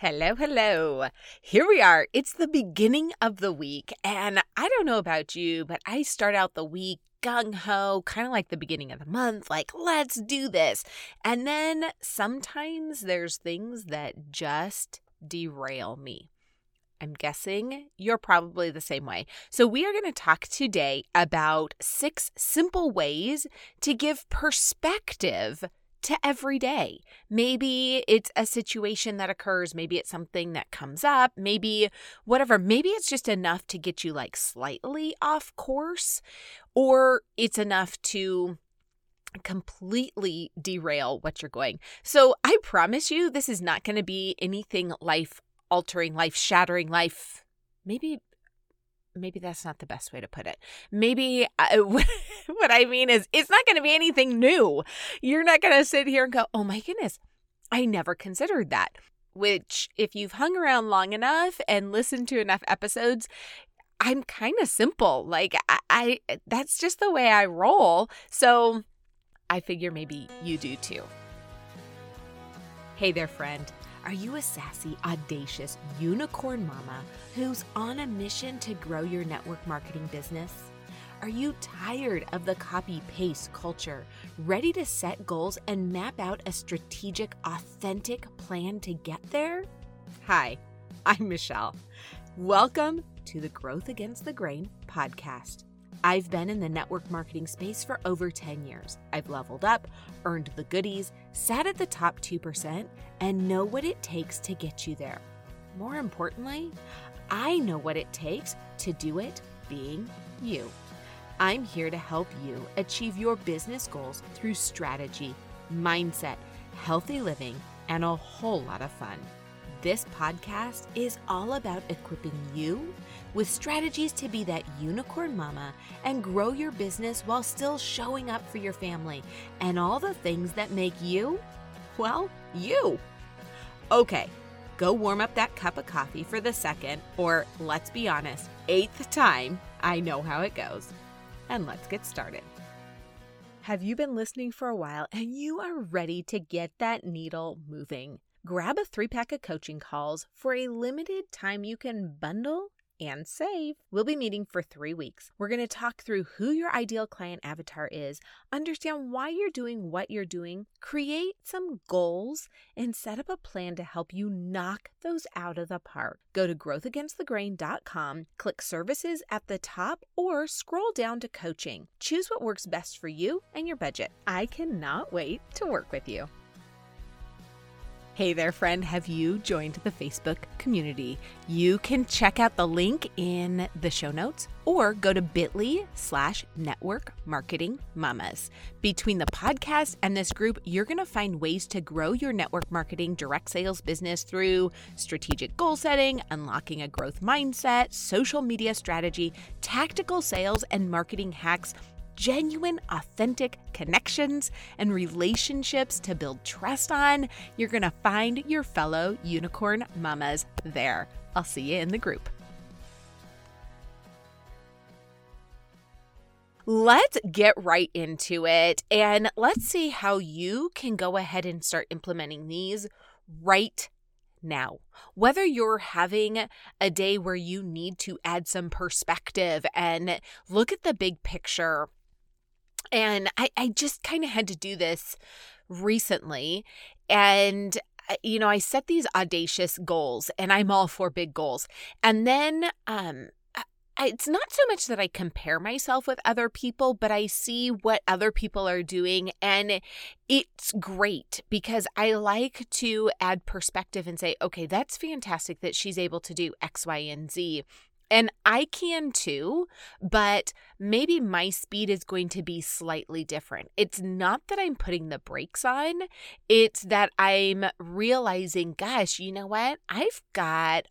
Hello, hello. Here we are. It's the beginning of the week. And I don't know about you, but I start out the week gung ho, kind of like the beginning of the month, like, let's do this. And then sometimes there's things that just derail me. I'm guessing you're probably the same way. So, we are going to talk today about six simple ways to give perspective to every day. Maybe it's a situation that occurs, maybe it's something that comes up, maybe whatever. Maybe it's just enough to get you like slightly off course, or it's enough to completely derail what you're going. So I promise you, this is not going to be anything life altering, life shattering, life maybe maybe that's not the best way to put it. Maybe uh, I, what I mean is it's not going to be anything new. You're not going to sit here and go, oh my goodness, I never considered that. Which, if you've hung around long enough and listened to enough episodes, I'm kind of simple. Like, I, I, that's just the way I roll. So I figure maybe you do too. Hey there, friend. Are you a sassy, audacious unicorn mama who's on a mission to grow your network marketing business? Are you tired of the copy paste culture, ready to set goals and map out a strategic, authentic plan to get there? Hi, I'm Michelle. Welcome to the Growth Against the Grain podcast. I've been in the network marketing space for over 10 years. I've leveled up, earned the goodies, sat at the top 2%, and know what it takes to get you there. More importantly, I know what it takes to do it being you. I'm here to help you achieve your business goals through strategy, mindset, healthy living, and a whole lot of fun. This podcast is all about equipping you with strategies to be that unicorn mama and grow your business while still showing up for your family and all the things that make you, well, you. Okay, go warm up that cup of coffee for the second, or let's be honest, eighth time. I know how it goes. And let's get started. Have you been listening for a while and you are ready to get that needle moving? Grab a three pack of coaching calls for a limited time you can bundle and save. We'll be meeting for three weeks. We're going to talk through who your ideal client avatar is, understand why you're doing what you're doing, create some goals, and set up a plan to help you knock those out of the park. Go to growthagainstthegrain.com, click services at the top, or scroll down to coaching. Choose what works best for you and your budget. I cannot wait to work with you. Hey there, friend. Have you joined the Facebook community? You can check out the link in the show notes or go to bit.ly slash network marketing mamas. Between the podcast and this group, you're going to find ways to grow your network marketing direct sales business through strategic goal setting, unlocking a growth mindset, social media strategy, tactical sales, and marketing hacks genuine, authentic connections and relationships to build trust on, you're going to find your fellow unicorn mamas there. I'll see you in the group. Let's get right into it and let's see how you can go ahead and start implementing these right now. Whether you're having a day where you need to add some perspective and look at the big picture and I, I just kind of had to do this recently. And, uh, you know, I set these audacious goals and I'm all for big goals. And then, um, it's not so much that I compare myself with other people, but I see what other people are doing. And it's great because I like to add perspective and say, okay, that's fantastic that she's able to do X, Y, and Z. And I can too, but maybe my speed is going to be slightly different. It's not that I'm putting the brakes on, it's that I'm realizing, gosh, you know what? I've got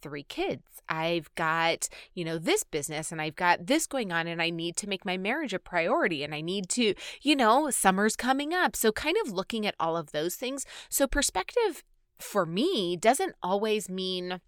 three kids. I've got, you know, this business and I've got this going on and I need to make my marriage a priority and I need to, you know, summer's coming up. So kind of looking at all of those things. So perspective for me doesn't always mean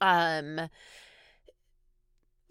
um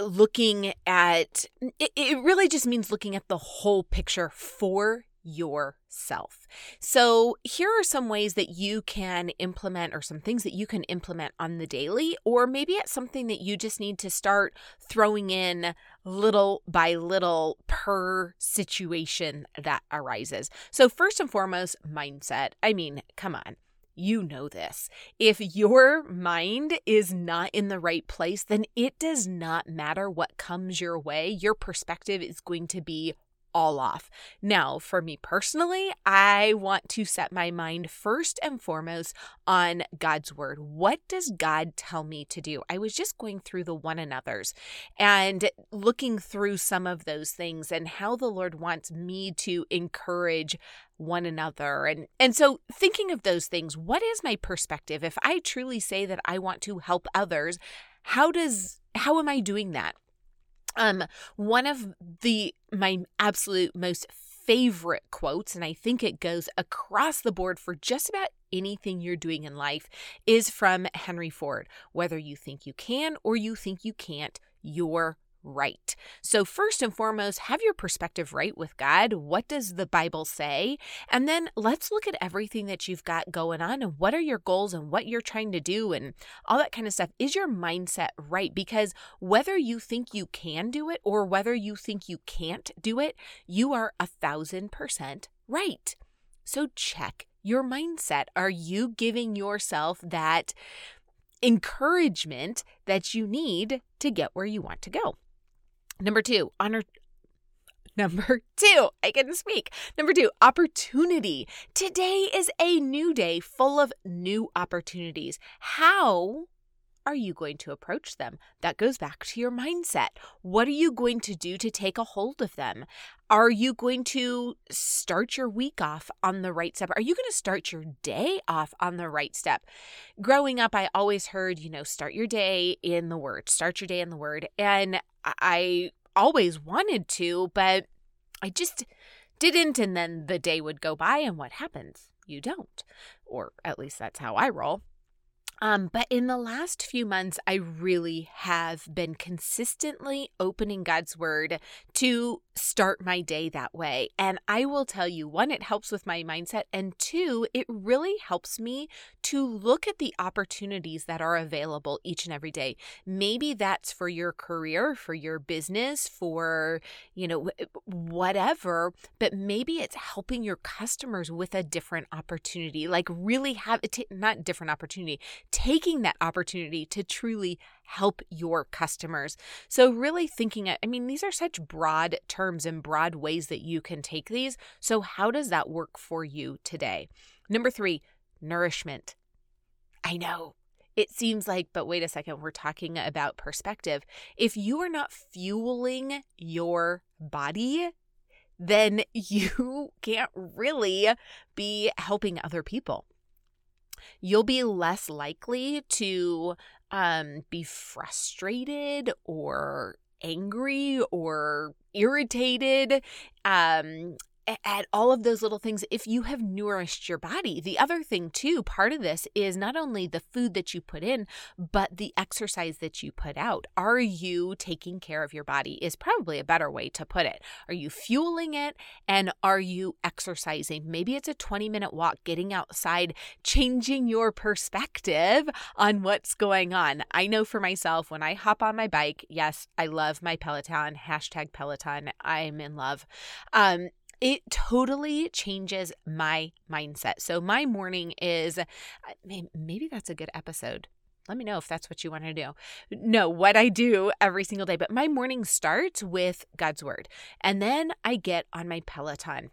looking at it, it really just means looking at the whole picture for yourself. So, here are some ways that you can implement, or some things that you can implement on the daily, or maybe it's something that you just need to start throwing in little by little per situation that arises. So, first and foremost, mindset. I mean, come on you know this. If your mind is not in the right place, then it does not matter what comes your way. Your perspective is going to be all off. Now, for me personally, I want to set my mind first and foremost on God's word. What does God tell me to do? I was just going through the one another's and looking through some of those things and how the Lord wants me to encourage one another and and so thinking of those things what is my perspective if i truly say that i want to help others how does how am i doing that um, one of the my absolute most favorite quotes, and I think it goes across the board for just about anything you're doing in life, is from Henry Ford. Whether you think you can or you think you can't, you're right. So, first and foremost, have your perspective right with God. What does the Bible say? And then let's look at everything that you've got going on and what are your goals and what you're trying to do and all that kind of stuff. Is your mindset right? Because whether you think you can do it or whether you think you can't do it, you are a thousand percent right. So, check your mindset. Are you giving yourself that? encouragement that you need to get where you want to go. Number two, honor. Number two, I can speak. Number two, opportunity. Today is a new day full of new opportunities. How are you going to approach them? That goes back to your mindset. What are you going to do to take a hold of them? Are you going to start your week off on the right step? Are you going to start your day off on the right step? Growing up, I always heard, you know, start your day in the Word, start your day in the Word. And I always wanted to, but I just didn't. And then the day would go by, and what happens? You don't. Or at least that's how I roll. Um, but in the last few months, I really have been consistently opening God's word to start my day that way. And I will tell you, one, it helps with my mindset. And two, it really helps me to look at the opportunities that are available each and every day. Maybe that's for your career, for your business, for, you know, whatever, but maybe it's helping your customers with a different opportunity, like really have, not different opportunity taking that opportunity to truly help your customers. So, really thinking, I mean, these are such broad terms and broad ways that you can take these. So, how does that work for you today? Number three, nourishment. I know it seems like, but wait a second, we're talking about perspective. If you are not fueling your body, then you can't really be helping other people you'll be less likely to um, be frustrated or angry or irritated um, at all of those little things if you have nourished your body. The other thing, too, part of this is not only the food that you put in, but the exercise that you put out. Are you taking care of your body? Is probably a better way to put it. Are you fueling it and are you exercising? Maybe it's a 20 minute walk, getting outside, changing your perspective on what's going on. I know for myself, when I hop on my bike, yes, I love my Peloton, hashtag Peloton, I'm in love. Um, it totally changes my mindset. So my morning is uh, maybe that's a good episode. Let me know if that's what you want to do. No, what I do every single day, but my morning starts with God's word. And then I get on my Peloton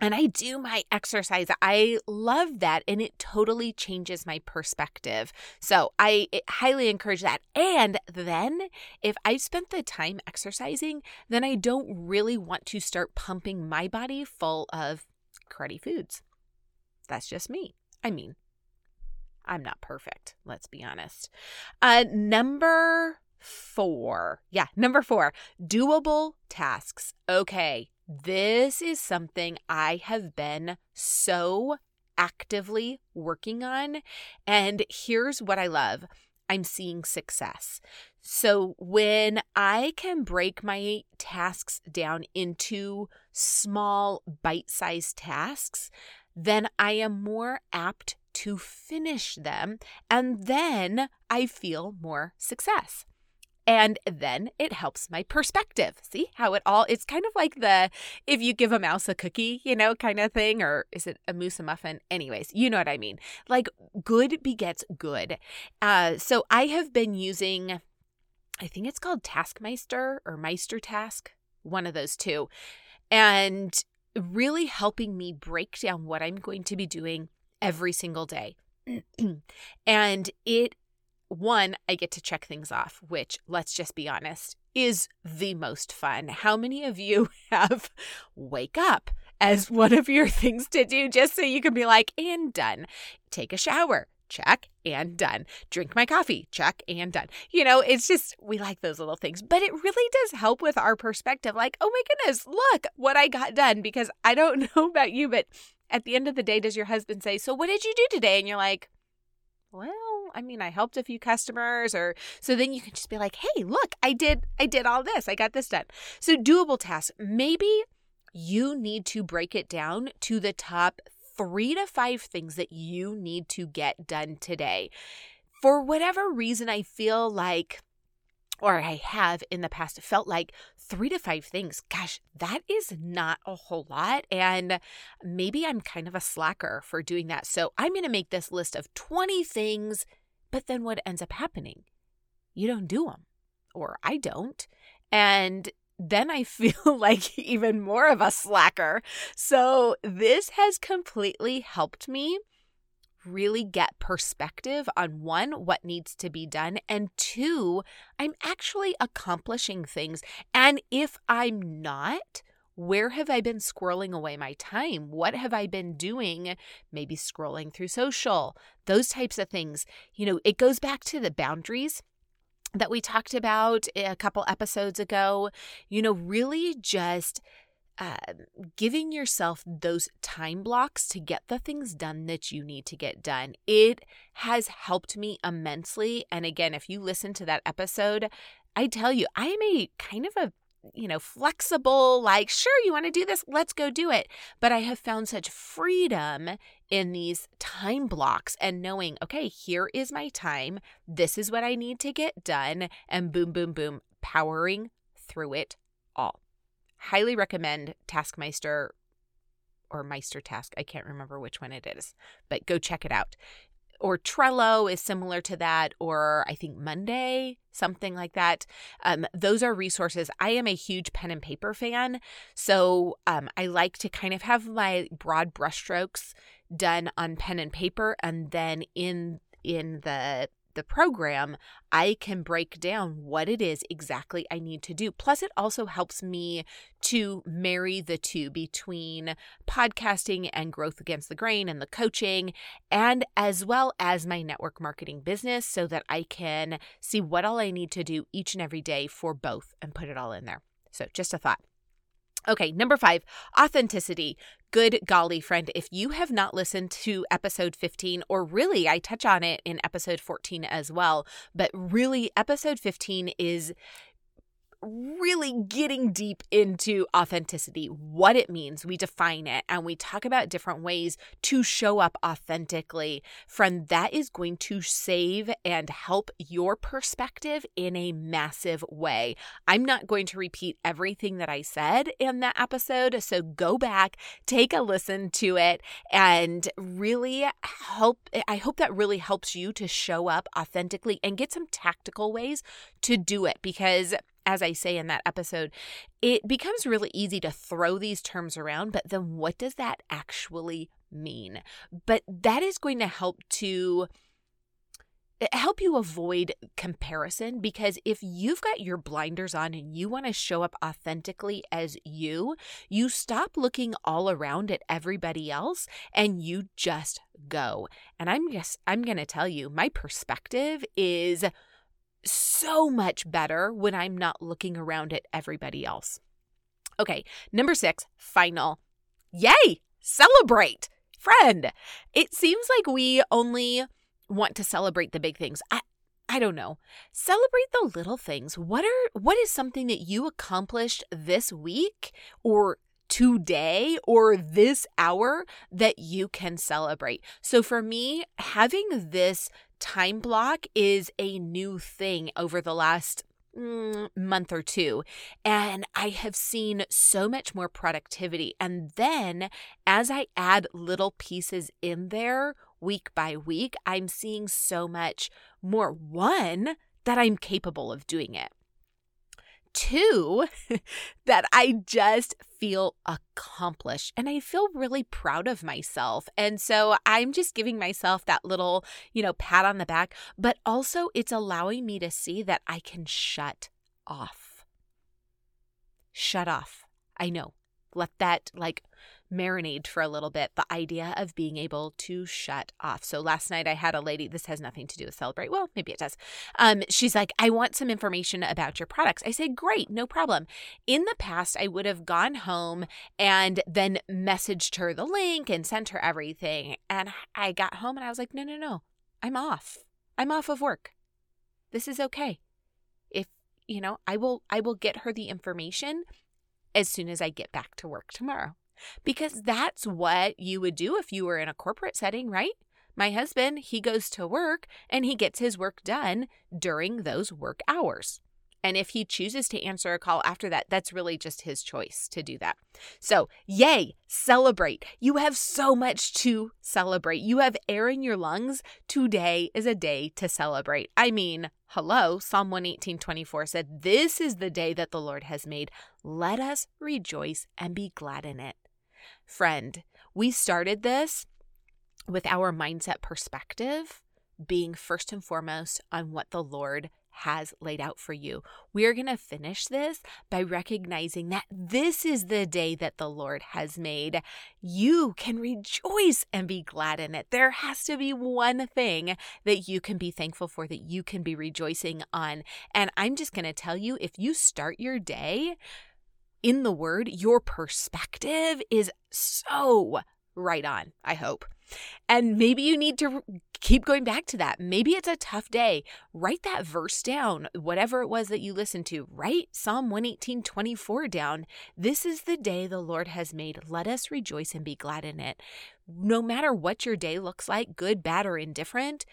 and I do my exercise. I love that. And it totally changes my perspective. So I highly encourage that. And then if I've spent the time exercising, then I don't really want to start pumping my body full of cruddy foods. That's just me. I mean, I'm not perfect. Let's be honest. Uh, number four. Yeah, number four doable tasks. Okay, this is something I have been so actively working on. And here's what I love I'm seeing success. So when I can break my tasks down into small, bite sized tasks, then I am more apt to finish them. And then I feel more success. And then it helps my perspective. See how it all, it's kind of like the if you give a mouse a cookie, you know, kind of thing, or is it a moose a muffin? Anyways, you know what I mean. Like good begets good. Uh, so I have been using, I think it's called Taskmeister or Meister Task, one of those two. And really helping me break down what I'm going to be doing every single day. and it one, I get to check things off, which, let's just be honest, is the most fun. How many of you have wake up as one of your things to do just so you can be like, and done? Take a shower, check, and done. Drink my coffee, check, and done. You know, it's just, we like those little things, but it really does help with our perspective. Like, oh my goodness, look what I got done. Because I don't know about you, but at the end of the day, does your husband say, So what did you do today? And you're like, Well, I mean, I helped a few customers or so then you can just be like, "Hey, look, I did I did all this. I got this done." So doable tasks. Maybe you need to break it down to the top 3 to 5 things that you need to get done today. For whatever reason, I feel like or I have in the past felt like three to five things. Gosh, that is not a whole lot. And maybe I'm kind of a slacker for doing that. So I'm going to make this list of 20 things but then what ends up happening? You don't do them, or I don't. And then I feel like even more of a slacker. So this has completely helped me really get perspective on one, what needs to be done, and two, I'm actually accomplishing things. And if I'm not, where have I been squirreling away my time? What have I been doing? Maybe scrolling through social, those types of things. You know, it goes back to the boundaries that we talked about a couple episodes ago. You know, really just uh, giving yourself those time blocks to get the things done that you need to get done. It has helped me immensely. And again, if you listen to that episode, I tell you, I am a kind of a you know, flexible, like, sure, you want to do this, let's go do it. But I have found such freedom in these time blocks and knowing, okay, here is my time. This is what I need to get done. And boom, boom, boom, powering through it all. Highly recommend Taskmeister or Meister Task. I can't remember which one it is, but go check it out or Trello is similar to that, or I think Monday, something like that. Um, those are resources. I am a huge pen and paper fan, so um, I like to kind of have my broad brushstrokes done on pen and paper, and then in in the the program, I can break down what it is exactly I need to do. Plus, it also helps me to marry the two between podcasting and growth against the grain and the coaching, and as well as my network marketing business so that I can see what all I need to do each and every day for both and put it all in there. So, just a thought. Okay, number five, authenticity. Good golly, friend, if you have not listened to episode 15, or really, I touch on it in episode 14 as well, but really, episode 15 is really getting deep into authenticity, what it means. We define it and we talk about different ways to show up authentically. Friend, that is going to save and help your perspective in a massive way. I'm not going to repeat everything that I said in that episode, so go back, take a listen to it, and really help. I hope that really helps you to show up authentically and get some tactical ways to do it because as I say in that episode, it becomes really easy to throw these terms around, but then what does that actually mean? But that is going to help to eh, help you avoid comparison because if you've got your blinders on and you want to show up authentically as you, you stop looking all around at everybody else and you just go. And I'm just I'm going to tell you, my perspective is so much better when I'm not looking around at everybody else. Okay, number six, final. Yay! Celebrate! Friend, it seems like we only want to celebrate the big things. I, I don't know. Celebrate the little things. What are what is something that you accomplished this week or today or this hour that you can celebrate? So for me, having this time block is a new thing over the last mm, month or two. And I have seen so much more productivity. And then as I add little pieces in there, week by week, I'm seeing so much more. One, that I'm capable of doing it. Two, that I just feel accomplished and I feel really proud of myself. And so I'm just giving myself that little, you know, pat on the back, but also it's allowing me to see that I can shut off. Shut off. I know. Let that like marinate for a little bit the idea of being able to shut off. So last night I had a lady, this has nothing to do with celebrate. Well, maybe it does. Um, she's like, I want some information about your products. I said, Great, no problem. In the past, I would have gone home and then messaged her the link and sent her everything. And I got home and I was like, No, no, no, I'm off. I'm off of work. This is okay. If you know, I will I will get her the information as soon as I get back to work tomorrow because that's what you would do if you were in a corporate setting, right? My husband, he goes to work and he gets his work done during those work hours. And if he chooses to answer a call after that, that's really just his choice to do that. So, yay, celebrate. You have so much to celebrate. You have air in your lungs. Today is a day to celebrate. I mean, hello, Psalm 118 24 said, This is the day that the Lord has made. Let us rejoice and be glad in it. Friend, we started this with our mindset perspective being first and foremost on what the Lord has laid out for you. We are going to finish this by recognizing that this is the day that the Lord has made. You can rejoice and be glad in it. There has to be one thing that you can be thankful for, that you can be rejoicing on. And I'm just going to tell you if you start your day in the word, your perspective is so right on, I hope. And maybe you need to keep going back to that. Maybe it's a tough day. Write that verse down, whatever it was that you listened to. Write Psalm 118 24 down. This is the day the Lord has made. Let us rejoice and be glad in it. No matter what your day looks like, good, bad, or indifferent,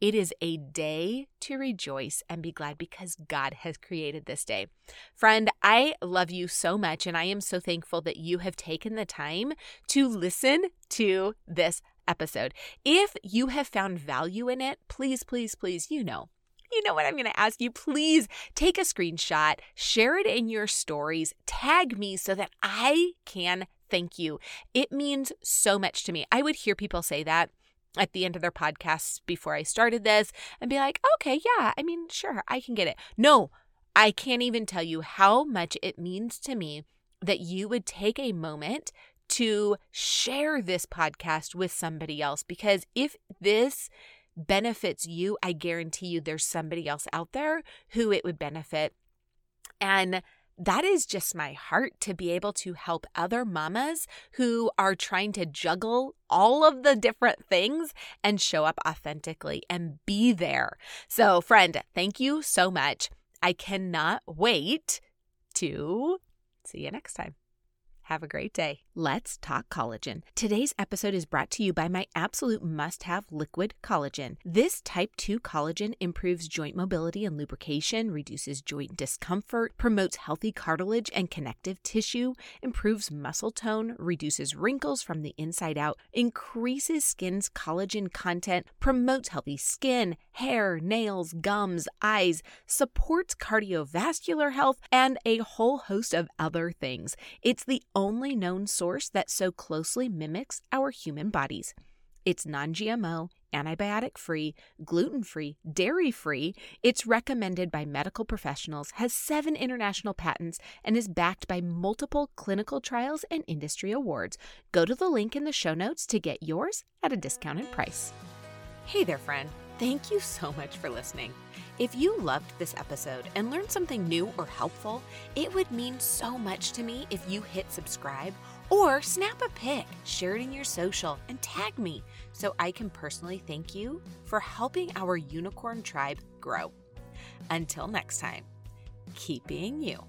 it is a day to rejoice and be glad because God has created this day. Friend, I love you so much, and I am so thankful that you have taken the time to listen to this episode. If you have found value in it, please, please, please, you know, you know what I'm going to ask you? Please take a screenshot, share it in your stories, tag me so that I can thank you. It means so much to me. I would hear people say that at the end of their podcasts before I started this and be like, okay, yeah, I mean, sure, I can get it. No, I can't even tell you how much it means to me that you would take a moment to share this podcast with somebody else because if this benefits you, I guarantee you there's somebody else out there who it would benefit. And that is just my heart to be able to help other mamas who are trying to juggle all of the different things and show up authentically and be there. So, friend, thank you so much. I cannot wait to see you next time. Have a great day. Let's talk collagen. Today's episode is brought to you by my absolute must have liquid collagen. This type 2 collagen improves joint mobility and lubrication, reduces joint discomfort, promotes healthy cartilage and connective tissue, improves muscle tone, reduces wrinkles from the inside out, increases skin's collagen content, promotes healthy skin, hair, nails, gums, eyes, supports cardiovascular health, and a whole host of other things. It's the only known source that so closely mimics our human bodies. It's non GMO, antibiotic free, gluten free, dairy free. It's recommended by medical professionals, has seven international patents, and is backed by multiple clinical trials and industry awards. Go to the link in the show notes to get yours at a discounted price. Hey there, friend. Thank you so much for listening. If you loved this episode and learned something new or helpful, it would mean so much to me if you hit subscribe Or snap a pic, share it in your social, and tag me so I can personally thank you for helping our unicorn tribe grow. Until next time, keep being you.